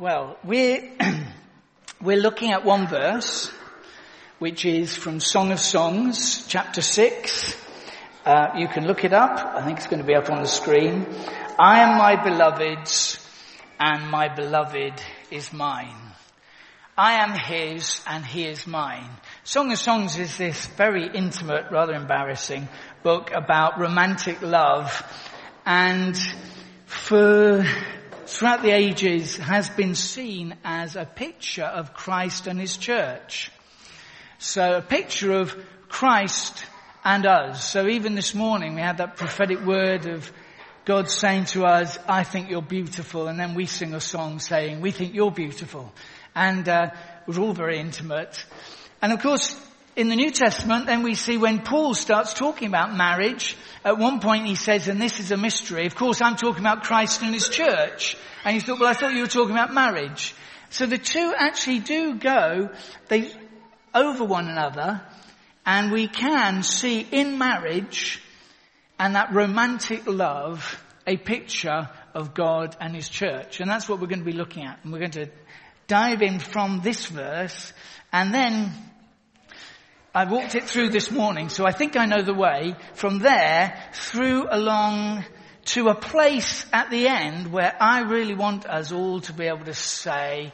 Well, we're, we're looking at one verse, which is from Song of Songs, chapter 6. Uh, you can look it up. I think it's going to be up on the screen. I am my beloved's, and my beloved is mine. I am his, and he is mine. Song of Songs is this very intimate, rather embarrassing book about romantic love. And for throughout the ages has been seen as a picture of Christ and his church. So a picture of Christ and us. So even this morning we had that prophetic word of God saying to us, I think you're beautiful. And then we sing a song saying, we think you're beautiful. And uh, was all very intimate. And of course, in the New Testament, then we see when Paul starts talking about marriage, at one point he says, and this is a mystery, of course I'm talking about Christ and his church. And he thought, well I thought you were talking about marriage. So the two actually do go, they, over one another, and we can see in marriage and that romantic love a picture of God and his church. And that's what we're going to be looking at. And we're going to dive in from this verse and then I walked it through this morning, so I think I know the way. From there, through along to a place at the end where I really want us all to be able to say,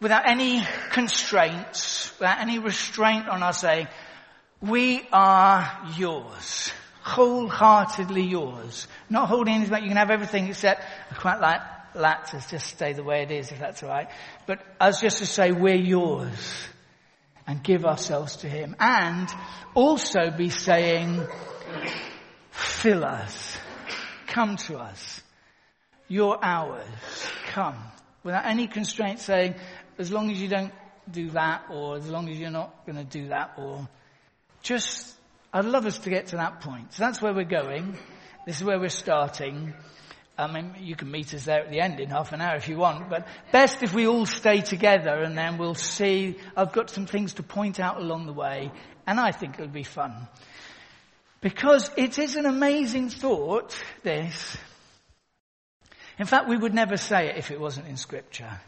without any constraints, without any restraint on us saying, we are yours. Wholeheartedly yours. Not holding anything back. You can have everything except, I quite like that to just stay the way it is if that's alright. But us just to say, we're yours and give ourselves to Him. And also be saying, fill us. Come to us. You're ours. Come. Without any constraint saying, as long as you don't do that or as long as you're not going to do that or just, I'd love us to get to that point. So that's where we're going. This is where we're starting. I mean, you can meet us there at the end in half an hour if you want, but best if we all stay together and then we'll see, I've got some things to point out along the way, and I think it'll be fun. Because it is an amazing thought, this. In fact, we would never say it if it wasn't in scripture.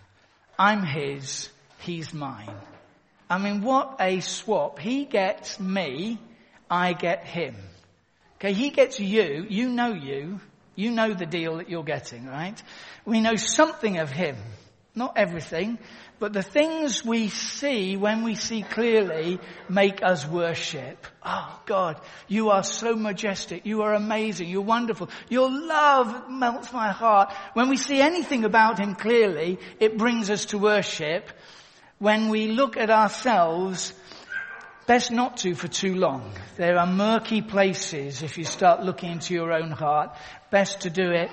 I'm his, he's mine. I mean, what a swap. He gets me, I get him. Okay, he gets you, you know you, you know the deal that you're getting, right? We know something of Him. Not everything, but the things we see when we see clearly make us worship. Oh God, you are so majestic. You are amazing. You're wonderful. Your love melts my heart. When we see anything about Him clearly, it brings us to worship. When we look at ourselves, Best not to for too long. There are murky places if you start looking into your own heart. Best to do it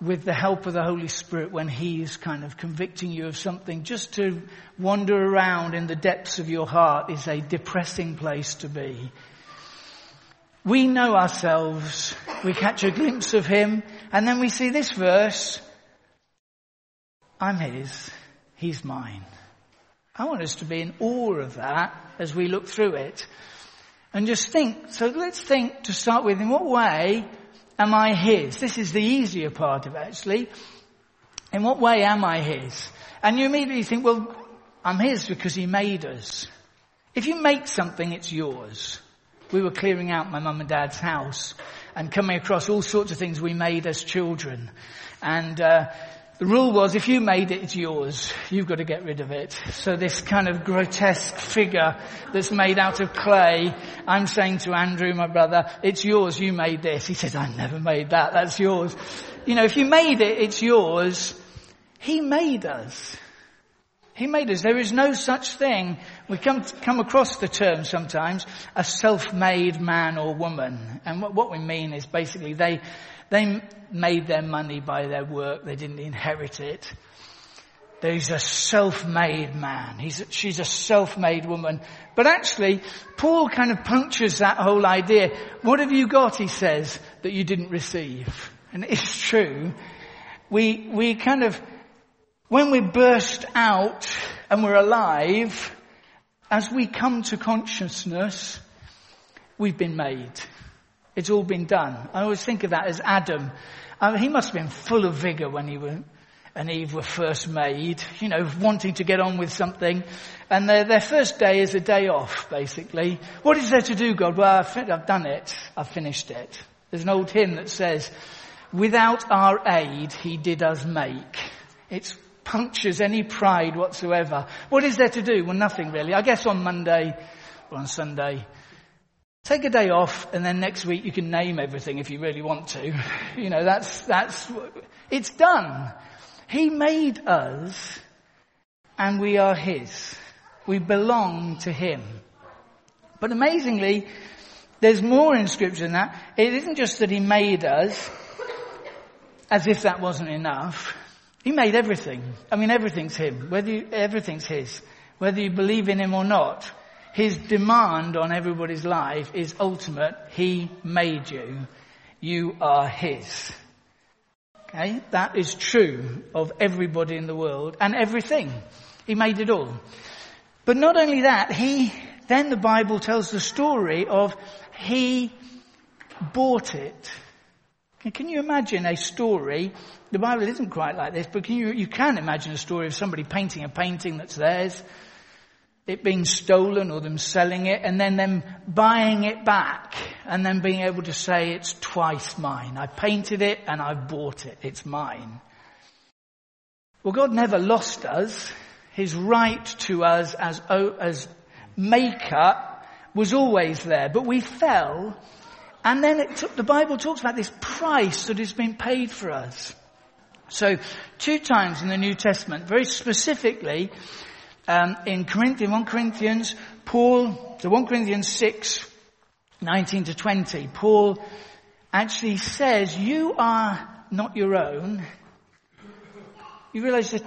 with the help of the Holy Spirit when He is kind of convicting you of something. Just to wander around in the depths of your heart is a depressing place to be. We know ourselves, we catch a glimpse of Him, and then we see this verse, I'm His, He's mine. I want us to be in awe of that as we look through it. And just think, so let's think to start with, in what way am I His? This is the easier part of actually. In what way am I His? And you immediately think, well, I'm His because He made us. If you make something, it's yours. We were clearing out my mum and dad's house and coming across all sorts of things we made as children. And uh, the rule was if you made it, it's yours. You've got to get rid of it. So this kind of grotesque figure that's made out of clay, I'm saying to Andrew, my brother, it's yours, you made this. He says, I never made that, that's yours. You know, if you made it, it's yours. He made us. He made us. There is no such thing. We come, come across the term sometimes, a self-made man or woman. And what, what we mean is basically they, they made their money by their work. They didn't inherit it. There's a self-made man. He's, she's a self-made woman. But actually, Paul kind of punctures that whole idea. What have you got, he says, that you didn't receive? And it's true. We, we kind of, when we burst out and we're alive, as we come to consciousness, we've been made. It's all been done. I always think of that as Adam. I mean, he must have been full of vigor when he and Eve were first made, you know, wanting to get on with something. And their, their first day is a day off, basically. What is there to do, God? Well, I've, I've done it. I've finished it. There's an old hymn that says, without our aid, he did us make. It punctures any pride whatsoever. What is there to do? Well, nothing really. I guess on Monday or on Sunday, Take a day off and then next week you can name everything if you really want to. You know, that's, that's, it's done. He made us and we are His. We belong to Him. But amazingly, there's more in scripture than that. It isn't just that He made us as if that wasn't enough. He made everything. I mean, everything's Him. Whether you, everything's His. Whether you believe in Him or not. His demand on everybody's life is ultimate. He made you. You are His. Okay? That is true of everybody in the world and everything. He made it all. But not only that, He, then the Bible tells the story of He bought it. Can you imagine a story? The Bible isn't quite like this, but can you, you can imagine a story of somebody painting a painting that's theirs it being stolen or them selling it and then them buying it back and then being able to say it's twice mine. I painted it and I've bought it. It's mine. Well, God never lost us. His right to us as, as maker was always there, but we fell and then it the Bible talks about this price that has been paid for us. So two times in the New Testament, very specifically, um, in Corinthians, 1 Corinthians, Paul, so 1 Corinthians 6, 19 to 20, Paul actually says, you are not your own. You realize that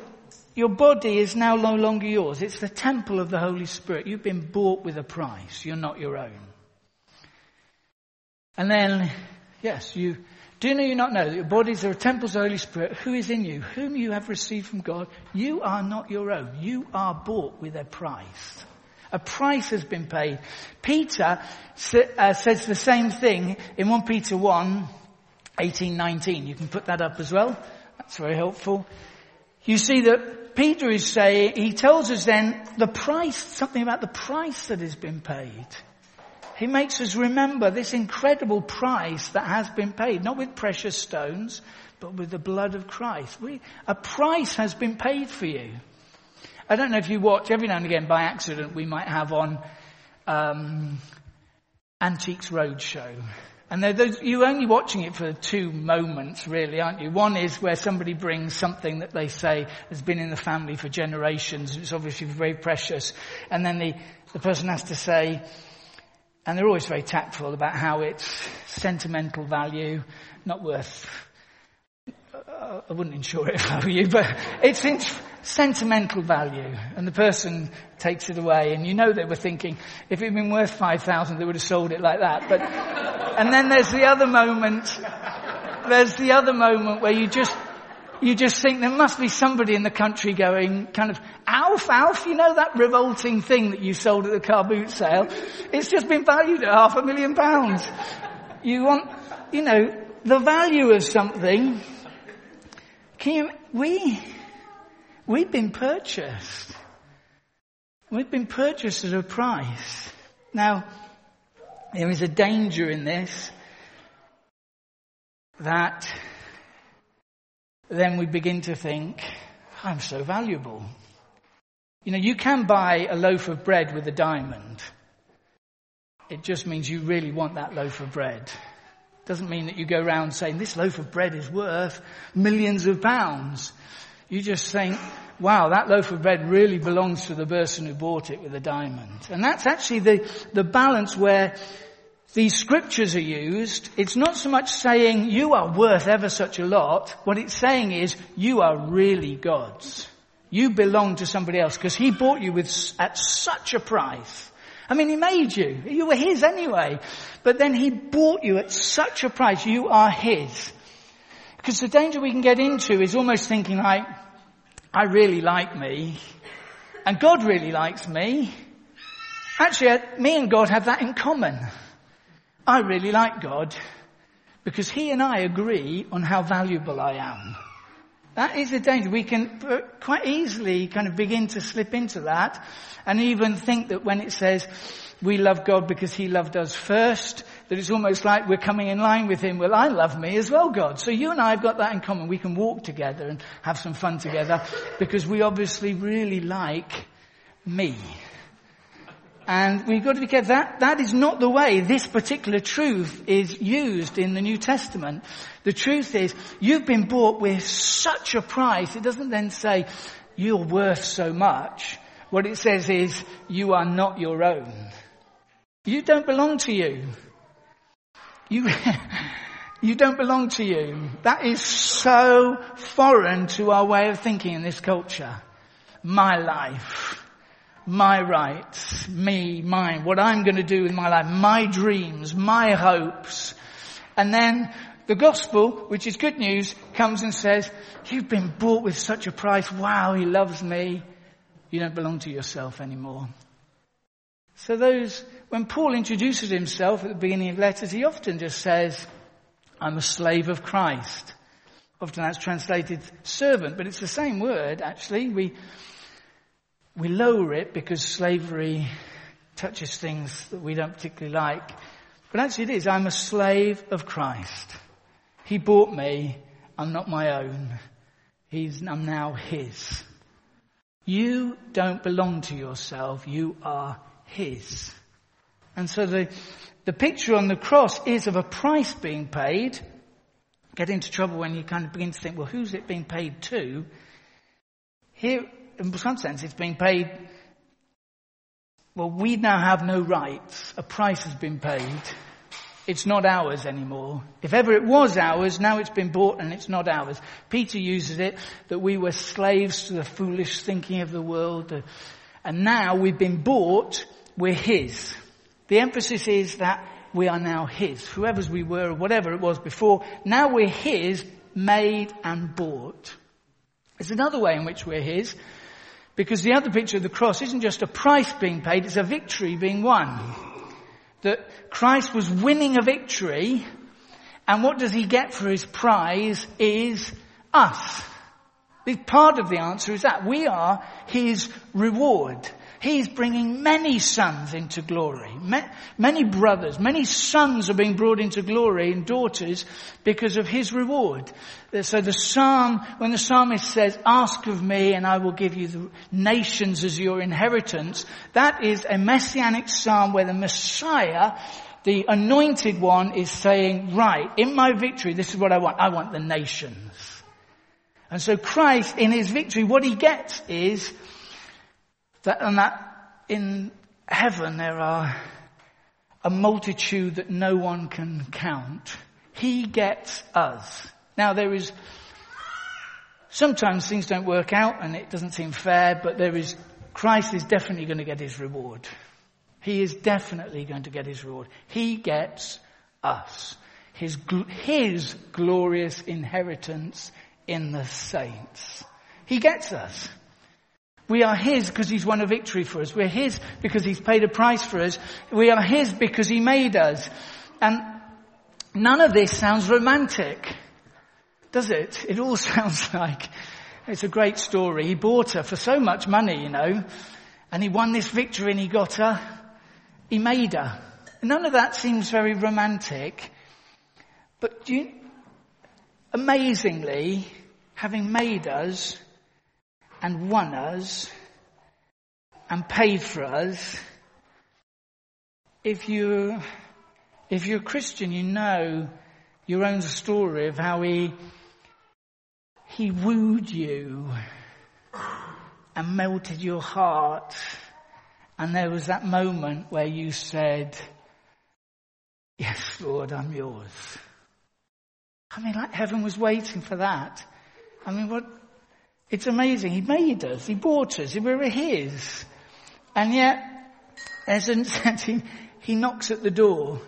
your body is now no longer yours. It's the temple of the Holy Spirit. You've been bought with a price. You're not your own. And then, yes, you, do you not know that your bodies are temples of the Holy Spirit who is in you, whom you have received from God? You are not your own. You are bought with a price. A price has been paid. Peter uh, says the same thing in 1 Peter 1, 18, 19. You can put that up as well. That's very helpful. You see that Peter is saying, he tells us then the price, something about the price that has been paid. He makes us remember this incredible price that has been paid, not with precious stones, but with the blood of Christ. We, a price has been paid for you. I don't know if you watch, every now and again by accident we might have on um, Antiques Roadshow. And those, you're only watching it for two moments really, aren't you? One is where somebody brings something that they say has been in the family for generations. It's obviously very precious. And then the, the person has to say, and they're always very tactful about how it's sentimental value, not worth, uh, I wouldn't insure it if I were you, but it's in sentimental value. And the person takes it away and you know they were thinking, if it had been worth 5,000 they would have sold it like that. But, and then there's the other moment, there's the other moment where you just you just think there must be somebody in the country going kind of, Alf, Alf, you know that revolting thing that you sold at the car boot sale? It's just been valued at half a million pounds. You want, you know, the value of something. Can you, we, we've been purchased. We've been purchased at a price. Now, there is a danger in this that then we begin to think, I'm so valuable. You know, you can buy a loaf of bread with a diamond. It just means you really want that loaf of bread. Doesn't mean that you go around saying this loaf of bread is worth millions of pounds. You just think, wow, that loaf of bread really belongs to the person who bought it with a diamond. And that's actually the, the balance where these scriptures are used, it's not so much saying you are worth ever such a lot. What it's saying is you are really God's. You belong to somebody else because He bought you with, at such a price. I mean, He made you. You were His anyway. But then He bought you at such a price. You are His. Because the danger we can get into is almost thinking like, I really like me. And God really likes me. Actually, uh, me and God have that in common. I really like God because He and I agree on how valuable I am. That is the danger. We can quite easily kind of begin to slip into that and even think that when it says we love God because He loved us first, that it's almost like we're coming in line with Him. Well, I love me as well, God. So you and I have got that in common. We can walk together and have some fun together because we obviously really like me. And we've got to be careful. That, that is not the way this particular truth is used in the New Testament. The truth is, you've been bought with such a price. It doesn't then say, you're worth so much. What it says is, you are not your own. You don't belong to you. You, you don't belong to you. That is so foreign to our way of thinking in this culture. My life my rights, me, mine, what I'm going to do with my life, my dreams, my hopes. And then the gospel, which is good news, comes and says, you've been bought with such a price. Wow, he loves me. You don't belong to yourself anymore. So those, when Paul introduces himself at the beginning of letters, he often just says, I'm a slave of Christ. Often that's translated servant, but it's the same word actually. We, we lower it because slavery touches things that we don't particularly like. But actually it is. I'm a slave of Christ. He bought me. I'm not my own. He's, I'm now His. You don't belong to yourself. You are His. And so the, the picture on the cross is of a price being paid. Get into trouble when you kind of begin to think, well, who's it being paid to? Here, in some sense, it's being paid. Well, we now have no rights. A price has been paid. It's not ours anymore. If ever it was ours, now it's been bought and it's not ours. Peter uses it that we were slaves to the foolish thinking of the world. And now we've been bought, we're his. The emphasis is that we are now his. Whoever's we were or whatever it was before, now we're his, made and bought. There's another way in which we're his. Because the other picture of the cross isn't just a price being paid, it's a victory being won. That Christ was winning a victory, and what does he get for his prize is us. Part of the answer is that we are his reward. He's bringing many sons into glory. Many brothers, many sons are being brought into glory and daughters because of his reward. So the psalm, when the psalmist says, ask of me and I will give you the nations as your inheritance, that is a messianic psalm where the Messiah the anointed one is saying, right, in my victory, this is what I want. I want the nations. And so Christ, in his victory, what he gets is that, and that in heaven there are a multitude that no one can count. He gets us. Now there is, sometimes things don't work out and it doesn't seem fair, but there is, Christ is definitely going to get his reward. He is definitely going to get his reward. He gets us. His, his glorious inheritance in the saints. He gets us. We are His because He's won a victory for us. We're His because He's paid a price for us. We are His because He made us. And none of this sounds romantic, does it? It all sounds like it's a great story. He bought her for so much money, you know, and He won this victory and He got her. He made her. None of that seems very romantic. But you, amazingly, having made us, and won us and paid for us. If you if you're a Christian, you know your own story of how he he wooed you and melted your heart. And there was that moment where you said, Yes, Lord, I'm yours. I mean, like heaven was waiting for that. I mean, what, it's amazing. He made us. He bought us. We were his. And yet, as he, he knocks at the door.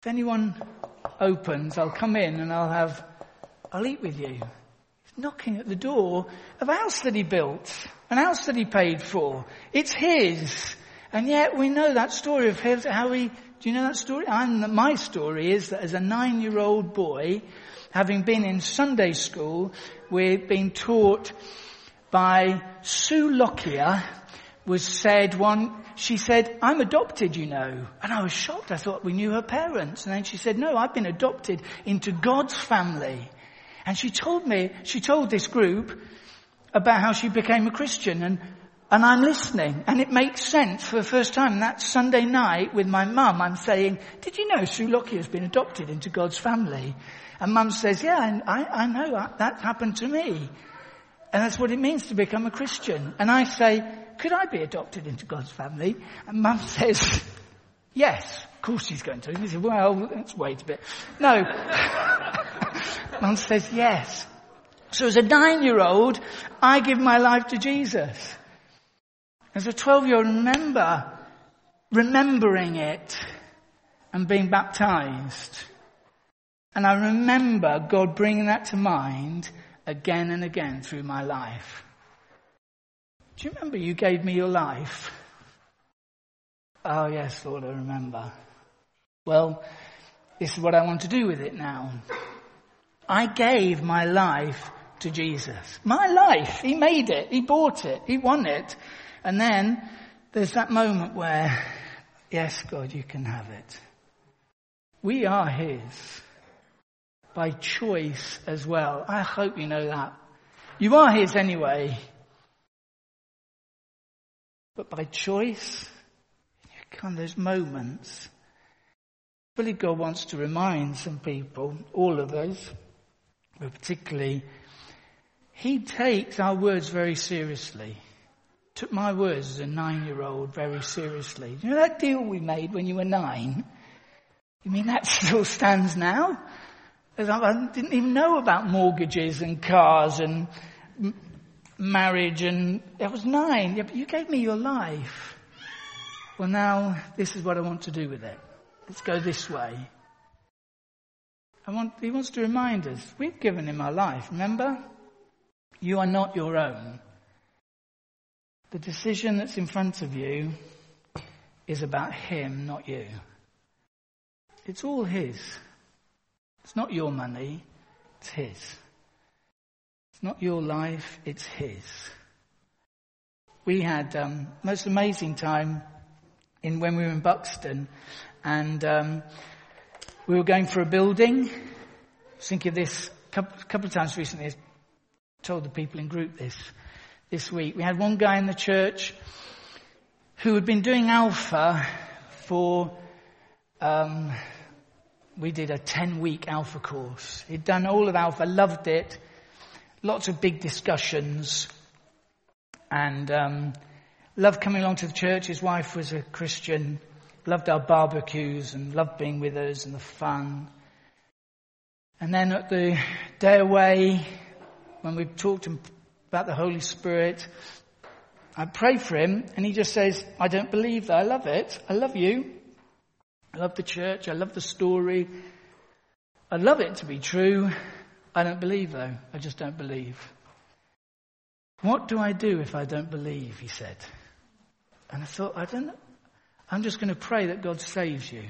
If anyone opens, I'll come in and I'll have, I'll eat with you. He's knocking at the door of a house that he built, an house that he paid for. It's his. And yet we know that story of his, how he, do you know that story? And my story is that as a nine year old boy, having been in Sunday school, we're being taught by Sue Lockyer was said one, she said, I'm adopted, you know. And I was shocked. I thought we knew her parents. And then she said, no, I've been adopted into God's family. And she told me, she told this group about how she became a Christian and, and I'm listening and it makes sense for the first time. That Sunday night with my mum, I'm saying, did you know Sue Lockyer has been adopted into God's family? And mum says, yeah, I, I know that happened to me. And that's what it means to become a Christian. And I say, could I be adopted into God's family? And mum says, yes. Of course she's going to. And he said, well, let's wait a bit. No. mum says, yes. So as a nine-year-old, I give my life to Jesus. As a 12-year-old, remember remembering it and being baptized. And I remember God bringing that to mind again and again through my life. Do you remember you gave me your life? Oh yes, Lord, I remember. Well, this is what I want to do with it now. I gave my life to Jesus. My life. He made it. He bought it. He won it. And then there's that moment where, yes, God, you can have it. We are His by choice as well. I hope you know that. You are His anyway. But by choice, you come those moments. I believe God wants to remind some people, all of us, but particularly, He takes our words very seriously. Took my words as a nine-year-old very seriously. You know that deal we made when you were nine? You mean that still stands now? I didn't even know about mortgages and cars and marriage and I was nine. Yeah, but you gave me your life. Well now, this is what I want to do with it. Let's go this way. I want, he wants to remind us, we've given him our life, remember? You are not your own. The decision that's in front of you is about him, not you. It's all his. It's not your money, it's His. It's not your life, it's His. We had um, most amazing time in when we were in Buxton, and um, we were going for a building. Thinking of this a couple, couple of times recently. I told the people in group this this week. We had one guy in the church who had been doing Alpha for um, we did a 10 week Alpha course. He'd done all of Alpha, loved it, lots of big discussions, and um, loved coming along to the church. His wife was a Christian, loved our barbecues and loved being with us and the fun. And then at the day away, when we talked about the Holy Spirit, I prayed for him and he just says, I don't believe that. I love it. I love you. I love the church. I love the story. I love it to be true. I don't believe though. I just don't believe. What do I do if I don't believe? He said. And I thought, I don't know. I'm just going to pray that God saves you.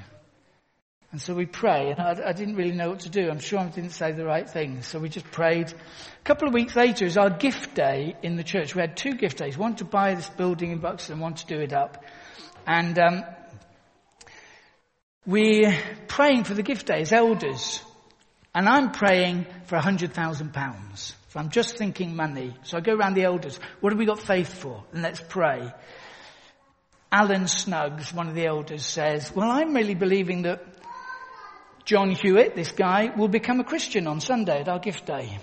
And so we pray, and I, I, didn't really know what to do. I'm sure I didn't say the right thing. So we just prayed. A couple of weeks later is our gift day in the church. We had two gift days, one to buy this building in Buxton, one to do it up. And um, we're praying for the gift day as elders. And I'm praying for a hundred thousand pounds. So I'm just thinking money. So I go around the elders. What have we got faith for? And let's pray. Alan Snuggs, one of the elders, says, well, I'm really believing that John Hewitt, this guy, will become a Christian on Sunday at our gift day.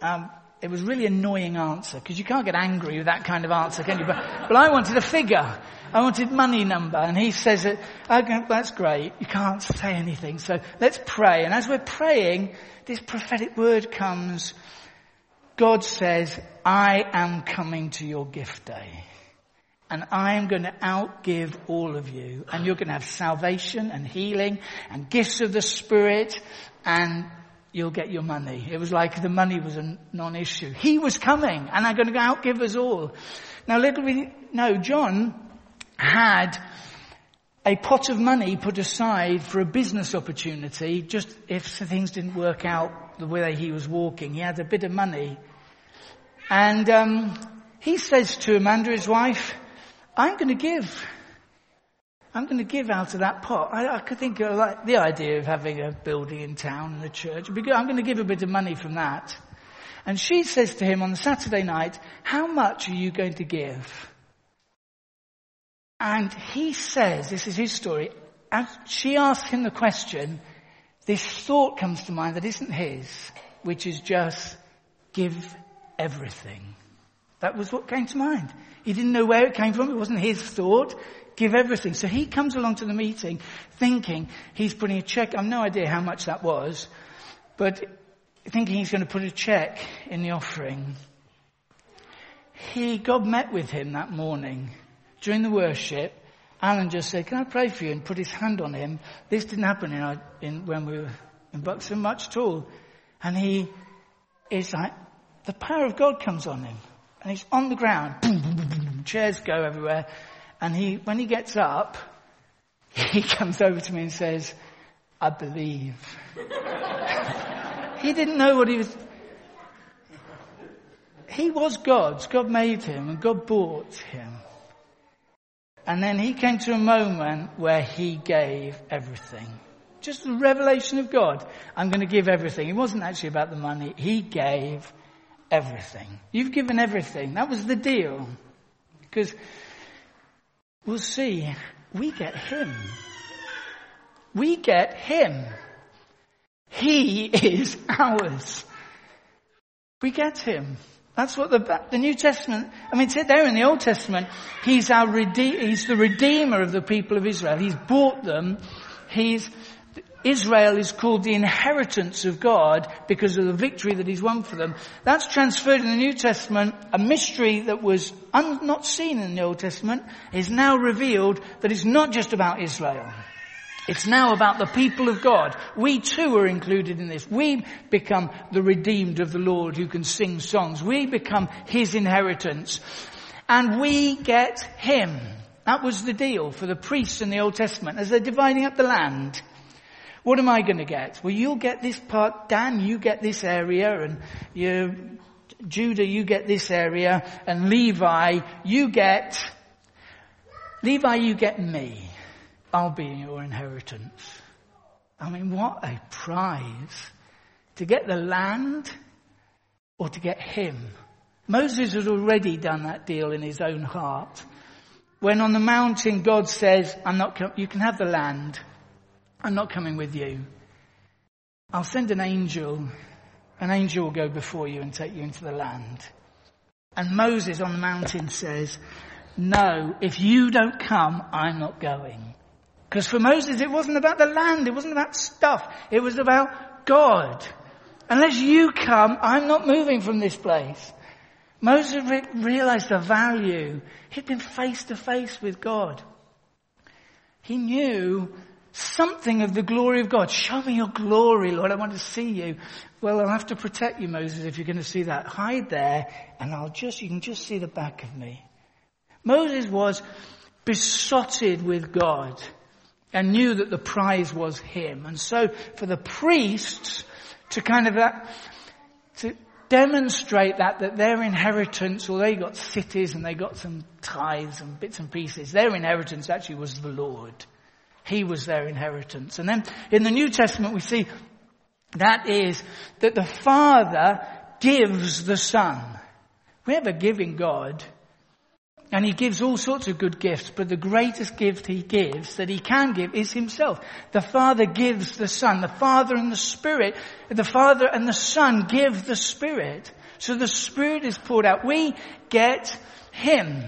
Um, it was really annoying answer because you can't get angry with that kind of answer, can you? But, but I wanted a figure. I wanted money number. And he says okay, oh, that's great. You can't say anything. So let's pray. And as we're praying, this prophetic word comes. God says, I am coming to your gift day. And I am going to outgive all of you. And you're going to have salvation and healing and gifts of the Spirit and you'll get your money. It was like the money was a non-issue. He was coming and I'm going to outgive us all. Now little we know, John had a pot of money put aside for a business opportunity, just if things didn't work out the way he was walking. He had a bit of money. And um, he says to Amanda, his wife, I'm going to give. I'm going to give out of that pot. I, I could think of like the idea of having a building in town and a church. I'm going to give a bit of money from that. And she says to him on Saturday night, how much are you going to give? And he says, this is his story, as she asks him the question, this thought comes to mind that isn't his, which is just give everything. That was what came to mind. He didn't know where it came from. It wasn't his thought. Give everything. So he comes along to the meeting thinking he's putting a check. I've no idea how much that was, but thinking he's going to put a check in the offering. He, God met with him that morning during the worship, Alan just said, can I pray for you? And put his hand on him. This didn't happen in, our, in when we were in Buxton much at all. And he is like, the power of God comes on him. And he's on the ground. Chairs go everywhere. And he, when he gets up, he comes over to me and says, I believe. he didn't know what he was, he was God's. God made him and God bought him. And then he came to a moment where he gave everything. Just the revelation of God. I'm going to give everything. It wasn't actually about the money. He gave everything. You've given everything. That was the deal. Because we'll see, we get him. We get him. He is ours. We get him. That's what the, the New Testament, I mean, sit there in the Old Testament. He's our rede- he's the redeemer of the people of Israel. He's bought them. He's, Israel is called the inheritance of God because of the victory that he's won for them. That's transferred in the New Testament. A mystery that was un- not seen in the Old Testament is now revealed that it's not just about Israel. It's now about the people of God. We too are included in this. We become the redeemed of the Lord who can sing songs. We become His inheritance. And we get Him. That was the deal for the priests in the Old Testament as they're dividing up the land. What am I going to get? Well, you'll get this part. Dan, you get this area and you, Judah, you get this area and Levi, you get, Levi, you get me. I'll be your inheritance. I mean, what a prize. To get the land or to get him. Moses had already done that deal in his own heart. When on the mountain God says, I'm not, com- you can have the land. I'm not coming with you. I'll send an angel. An angel will go before you and take you into the land. And Moses on the mountain says, no, if you don't come, I'm not going. Because for Moses, it wasn't about the land. It wasn't about stuff. It was about God. Unless you come, I'm not moving from this place. Moses re- realized the value. He'd been face to face with God. He knew something of the glory of God. Show me your glory, Lord. I want to see you. Well, I'll have to protect you, Moses, if you're going to see that. Hide there and I'll just, you can just see the back of me. Moses was besotted with God and knew that the prize was him. And so for the priests to kind of that, to demonstrate that, that their inheritance, or they got cities and they got some tithes and bits and pieces, their inheritance actually was the Lord. He was their inheritance. And then in the New Testament we see that is that the Father gives the Son. We have a giving God and he gives all sorts of good gifts, but the greatest gift he gives that he can give is himself. The Father gives the Son. The Father and the Spirit, the Father and the Son give the Spirit. So the Spirit is poured out. We get him.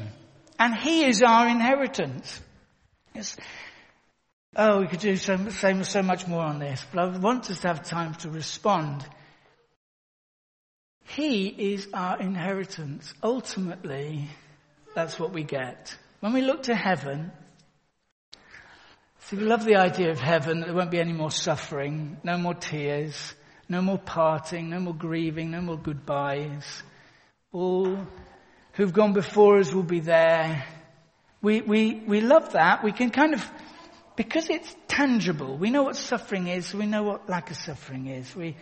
And he is our inheritance. Yes. Oh, we could do so, so, so much more on this, but I want us to have time to respond. He is our inheritance. Ultimately, that's what we get. When we look to heaven, see, we love the idea of heaven, that there won't be any more suffering, no more tears, no more parting, no more grieving, no more goodbyes. All who've gone before us will be there. We, we, we love that. We can kind of because it's tangible, we know what suffering is, we know what lack of suffering is. We,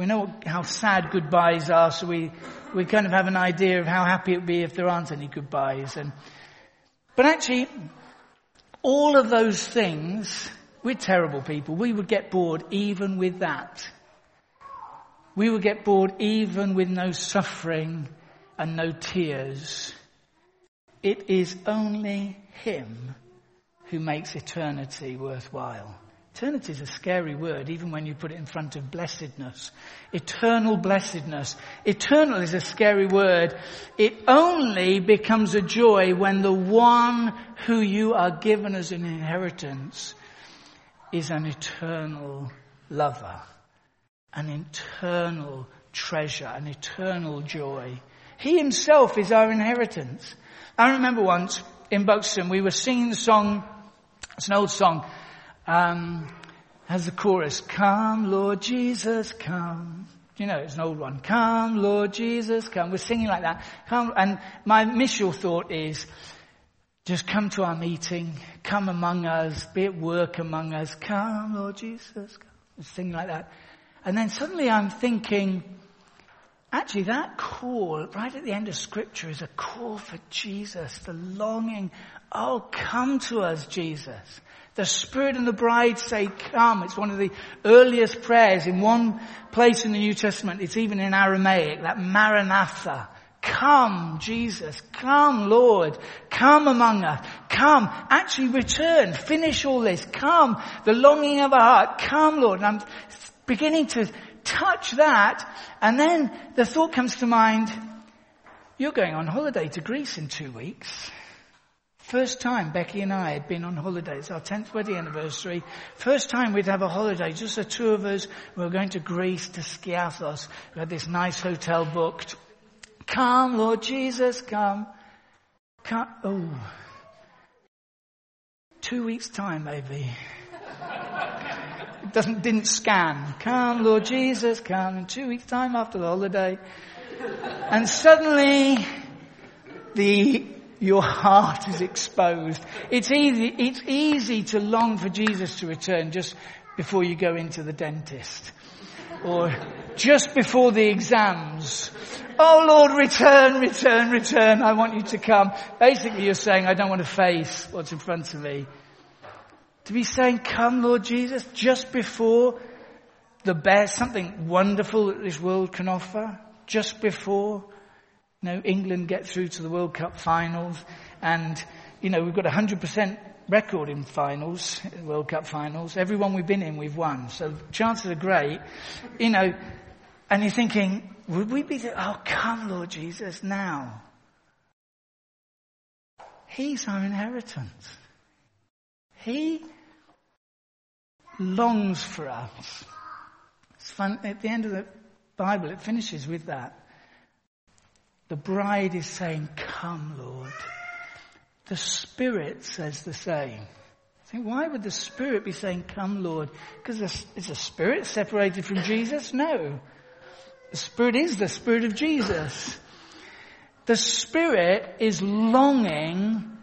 we know how sad goodbyes are, so we, we kind of have an idea of how happy it would be if there aren't any goodbyes. And, but actually, all of those things, we're terrible people. We would get bored even with that. We would get bored even with no suffering and no tears. It is only Him who makes eternity worthwhile. Eternity is a scary word, even when you put it in front of blessedness. Eternal blessedness. Eternal is a scary word. It only becomes a joy when the one who you are given as an inheritance is an eternal lover, an eternal treasure, an eternal joy. He himself is our inheritance. I remember once in Buxton we were singing the song it's an old song. Um, has the chorus, come Lord Jesus, come. You know, it's an old one. Come Lord Jesus, come. We're singing like that. Come, and my initial thought is, just come to our meeting, come among us, be at work among us, come Lord Jesus, come. Singing like that. And then suddenly I'm thinking, actually that call right at the end of scripture is a call for Jesus, the longing Oh, come to us, Jesus. The Spirit and the bride say, come. It's one of the earliest prayers in one place in the New Testament. It's even in Aramaic, that Maranatha. Come, Jesus. Come, Lord. Come among us. Come. Actually return. Finish all this. Come. The longing of our heart. Come, Lord. And I'm beginning to touch that. And then the thought comes to mind, you're going on holiday to Greece in two weeks. First time Becky and I had been on holidays, our 10th wedding anniversary. First time we'd have a holiday, just the two of us. We were going to Greece to Skiathos. We had this nice hotel booked. Come, Lord Jesus, come. Come. Oh. Two weeks time, maybe. It doesn't, didn't scan. Come, Lord Jesus, come. In two weeks time after the holiday. And suddenly, the your heart is exposed. It's easy, it's easy to long for Jesus to return just before you go into the dentist. Or just before the exams. Oh Lord, return, return, return. I want you to come. Basically you're saying, I don't want to face what's in front of me. To be saying, come Lord Jesus, just before the best, something wonderful that this world can offer, just before you know, England get through to the World Cup finals and, you know, we've got a 100% record in finals, World Cup finals. Everyone we've been in, we've won. So chances are great. You know, and you're thinking, would we be, the, oh come Lord Jesus now. He's our inheritance. He longs for us. It's fun. At the end of the Bible, it finishes with that. The bride is saying, come Lord. The Spirit says the same. think, why would the Spirit be saying, come Lord? Because is the Spirit separated from Jesus? No. The Spirit is the Spirit of Jesus. The Spirit is longing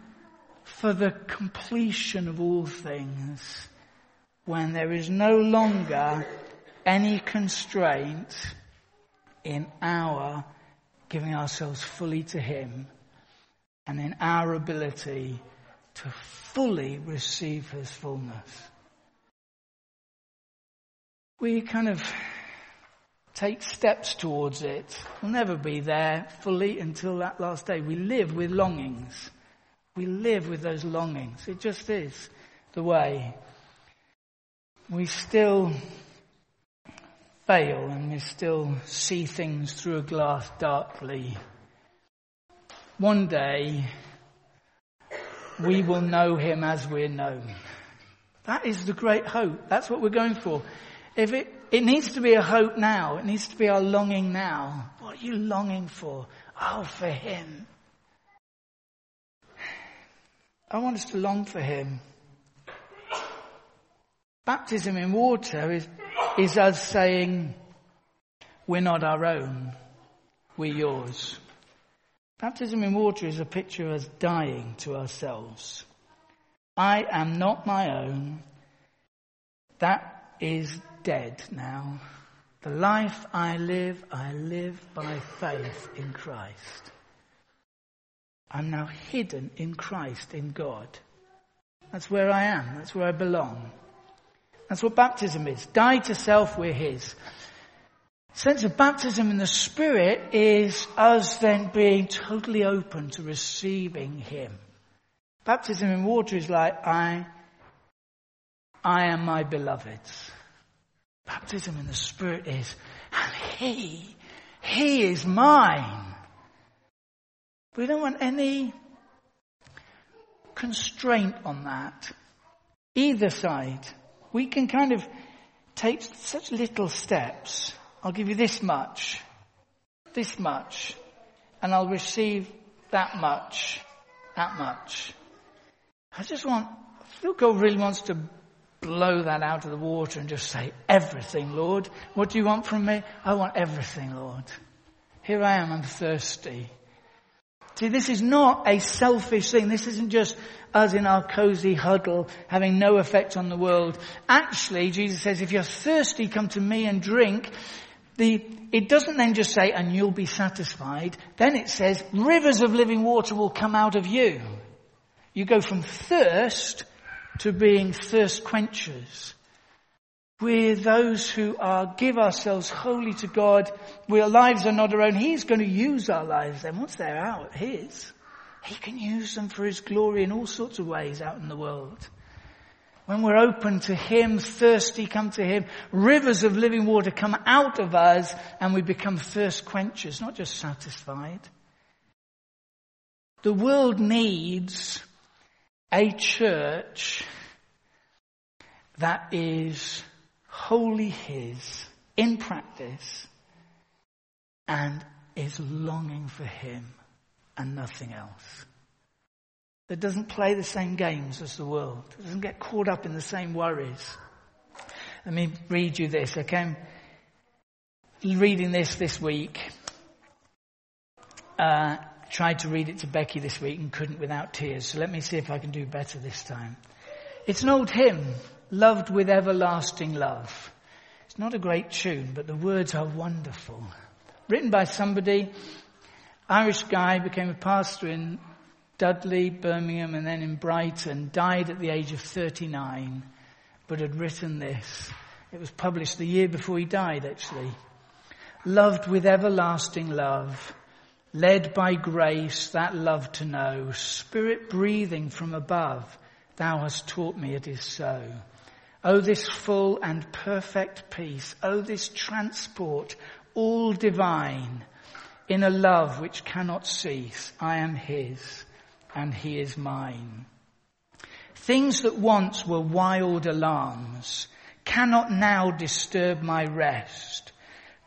for the completion of all things when there is no longer any constraint in our giving ourselves fully to Him, and in our ability to fully receive His fullness. We kind of take steps towards it. We'll never be there fully until that last day. We live with longings. We live with those longings. It just is the way. We still fail and we still see things through a glass darkly. One day, we will know him as we're known. That is the great hope. That's what we're going for. If it, it needs to be a hope now. It needs to be our longing now. What are you longing for? Oh, for him. I want us to long for him. Baptism in water is is us saying, we're not our own, we're yours. Baptism in water is a picture of us dying to ourselves. I am not my own. That is dead now. The life I live, I live by faith in Christ. I'm now hidden in Christ, in God. That's where I am. That's where I belong. That's what baptism is. Die to self, we're His. Sense of baptism in the Spirit is us then being totally open to receiving Him. Baptism in water is like, I, I am my beloved's. Baptism in the Spirit is, and He, He is mine. We don't want any constraint on that. Either side. We can kind of take such little steps. I'll give you this much, this much, and I'll receive that much, that much. I just want, I feel God really wants to blow that out of the water and just say, everything, Lord. What do you want from me? I want everything, Lord. Here I am, I'm thirsty. See, this is not a selfish thing. This isn't just us in our cozy huddle having no effect on the world. Actually, Jesus says, if you're thirsty, come to me and drink. The, it doesn't then just say, and you'll be satisfied. Then it says, rivers of living water will come out of you. You go from thirst to being thirst quenchers. We're those who are, give ourselves wholly to God. Our lives are not our own. He's going to use our lives then. Once they're out, His, He can use them for His glory in all sorts of ways out in the world. When we're open to Him, thirsty come to Him, rivers of living water come out of us and we become thirst quenchers, not just satisfied. The world needs a church that is wholly His in practice and is longing for Him and nothing else. That doesn't play the same games as the world. That doesn't get caught up in the same worries. Let me read you this. I came reading this this week. Uh, tried to read it to Becky this week and couldn't without tears. So let me see if I can do better this time. It's an old hymn loved with everlasting love. It's not a great tune, but the words are wonderful. Written by somebody, Irish guy, became a pastor in Dudley, Birmingham, and then in Brighton, died at the age of 39, but had written this. It was published the year before he died, actually. Loved with everlasting love, led by grace, that love to know, spirit breathing from above, thou hast taught me it is so. Oh, this full and perfect peace. Oh, this transport, all divine, in a love which cannot cease. I am his and he is mine. Things that once were wild alarms cannot now disturb my rest.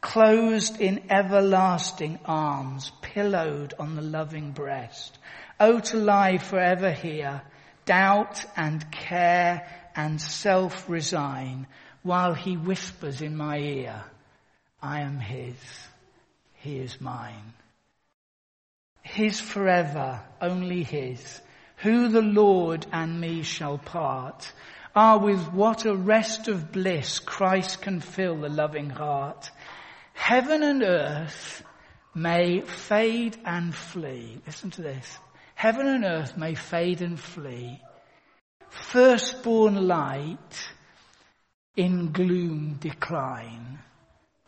Closed in everlasting arms, pillowed on the loving breast. Oh, to lie forever here, doubt and care and self resign while he whispers in my ear, I am his, he is mine. His forever, only his, who the Lord and me shall part. Ah, with what a rest of bliss Christ can fill the loving heart. Heaven and earth may fade and flee. Listen to this. Heaven and earth may fade and flee firstborn light in gloom decline.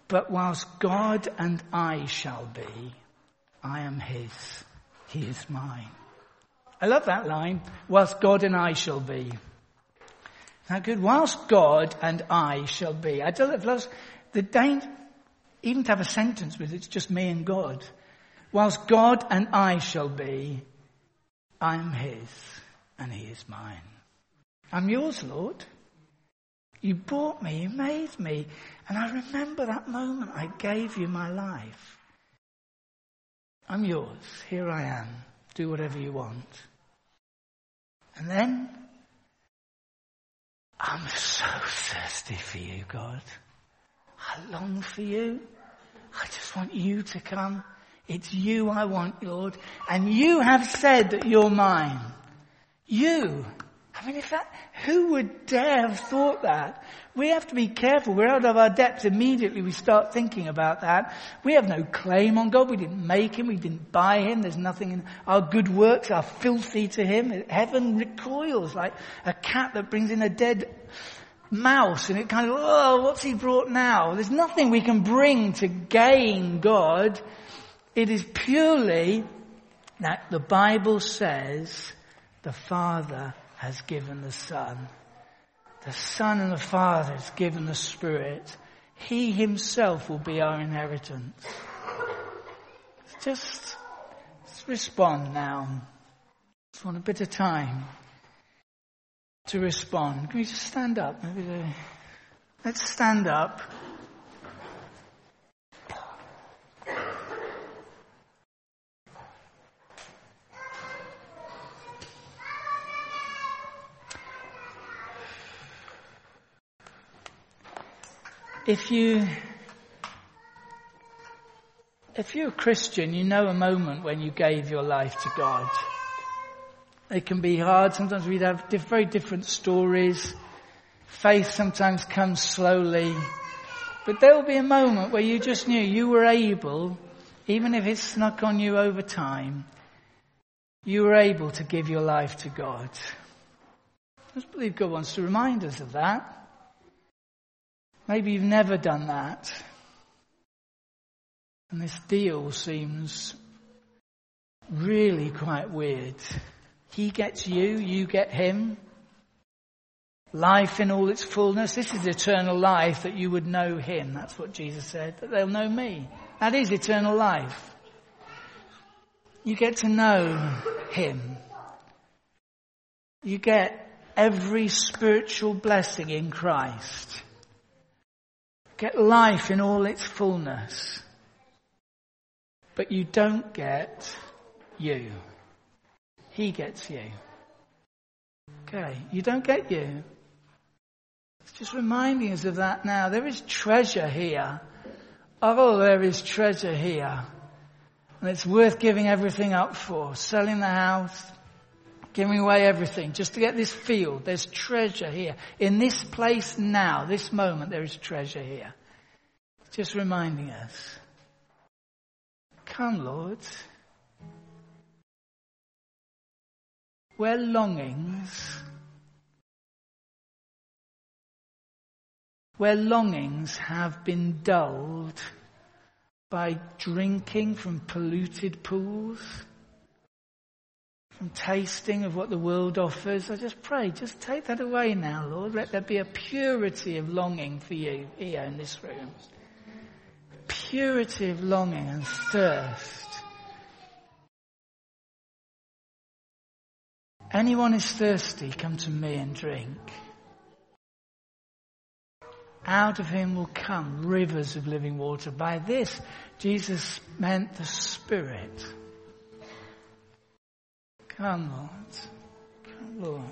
But whilst God and I shall be, I am his, he is mine. I love that line. Whilst God and I shall be. That good. Whilst God and I shall be. I tell you, the danger, even to have a sentence with it's just me and God. Whilst God and I shall be, I am his and he is mine. I'm yours, Lord. You bought me, you made me. And I remember that moment I gave you my life. I'm yours. Here I am. Do whatever you want. And then, I'm so thirsty for you, God. I long for you. I just want you to come. It's you I want, Lord. And you have said that you're mine. You I mean, if that, who would dare have thought that? We have to be careful. We're out of our depth immediately. We start thinking about that. We have no claim on God. We didn't make Him. We didn't buy Him. There's nothing in our good works are filthy to Him. Heaven recoils like a cat that brings in a dead mouse and it kind of, oh, what's He brought now? There's nothing we can bring to gain God. It is purely that the Bible says the Father has given the Son. The Son and the Father has given the Spirit. He himself will be our inheritance. Just, just respond now. Just want a bit of time to respond. Can we just stand up? Maybe let's stand up. If you, if you're a Christian, you know a moment when you gave your life to God. It can be hard. Sometimes we have very different stories. Faith sometimes comes slowly. But there will be a moment where you just knew you were able, even if it snuck on you over time, you were able to give your life to God. I believe God wants to remind us of that. Maybe you've never done that. And this deal seems really quite weird. He gets you, you get him. Life in all its fullness. This is eternal life that you would know him. That's what Jesus said, that they'll know me. That is eternal life. You get to know him. You get every spiritual blessing in Christ. Get life in all its fullness. But you don't get you. He gets you. Okay, you don't get you. It's just reminding us of that now. There is treasure here. Oh, there is treasure here. And it's worth giving everything up for. Selling the house, giving away everything just to get this field. There's treasure here. In this place now, this moment, there is treasure here. Just reminding us. Come, Lord. Where longings, where longings have been dulled by drinking from polluted pools, from tasting of what the world offers. I just pray, just take that away now, Lord. Let there be a purity of longing for you here in this room. Purity of longing and thirst. Anyone is thirsty, come to me and drink. Out of him will come rivers of living water. By this, Jesus meant the Spirit. Come, Lord. Come, Lord.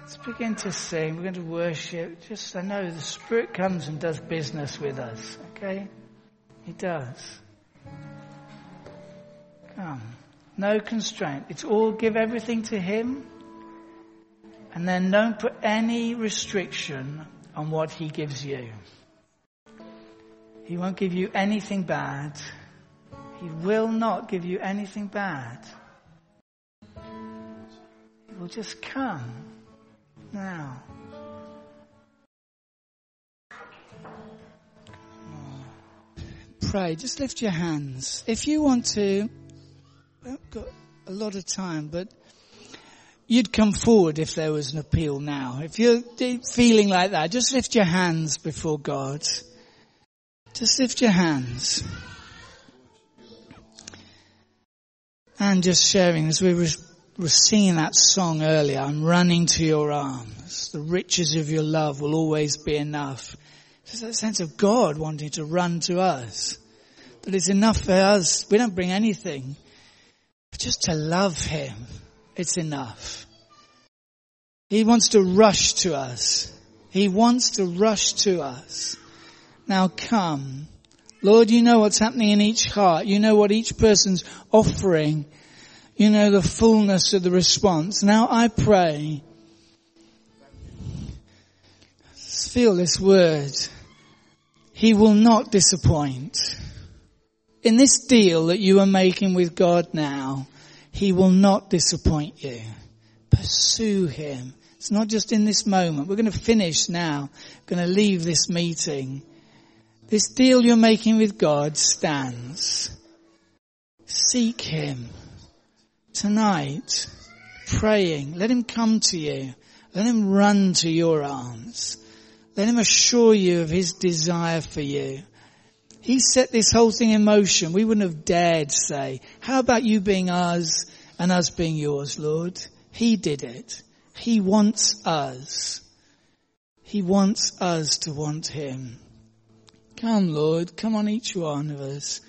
Let's begin to sing. We're going to worship. Just, I know the Spirit comes and does business with us. Okay? He does. Come. No constraint. It's all give everything to Him. And then don't put any restriction on what he gives you. He won't give you anything bad. He will not give you anything bad. He will just come now. Pray, just lift your hands. If you want to, we haven't got a lot of time, but you'd come forward if there was an appeal now. If you're feeling like that, just lift your hands before God. Just lift your hands. And just sharing, as we were singing that song earlier, I'm running to your arms. The riches of your love will always be enough. There's that sense of God wanting to run to us. That it's enough for us. We don't bring anything. But just to love Him it's enough. He wants to rush to us. He wants to rush to us. Now come. Lord, you know what's happening in each heart. You know what each person's offering. You know the fullness of the response. Now I pray. Feel this word. He will not disappoint. In this deal that you are making with God now, He will not disappoint you. Pursue Him. It's not just in this moment. We're going to finish now. We're going to leave this meeting. This deal you're making with God stands. Seek Him tonight, praying. Let Him come to you. Let Him run to your arms. Let Him assure you of His desire for you. He set this whole thing in motion. We wouldn't have dared say, how about you being ours and us being yours, Lord? He did it. He wants us. He wants us to want Him. Come, Lord. Come on, each one of us.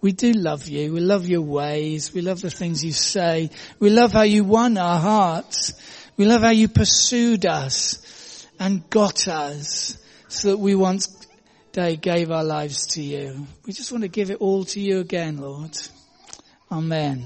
We do love you. We love your ways. We love the things you say. We love how you won our hearts. We love how you pursued us and got us so that we once day gave our lives to you. We just want to give it all to you again, Lord. Amen.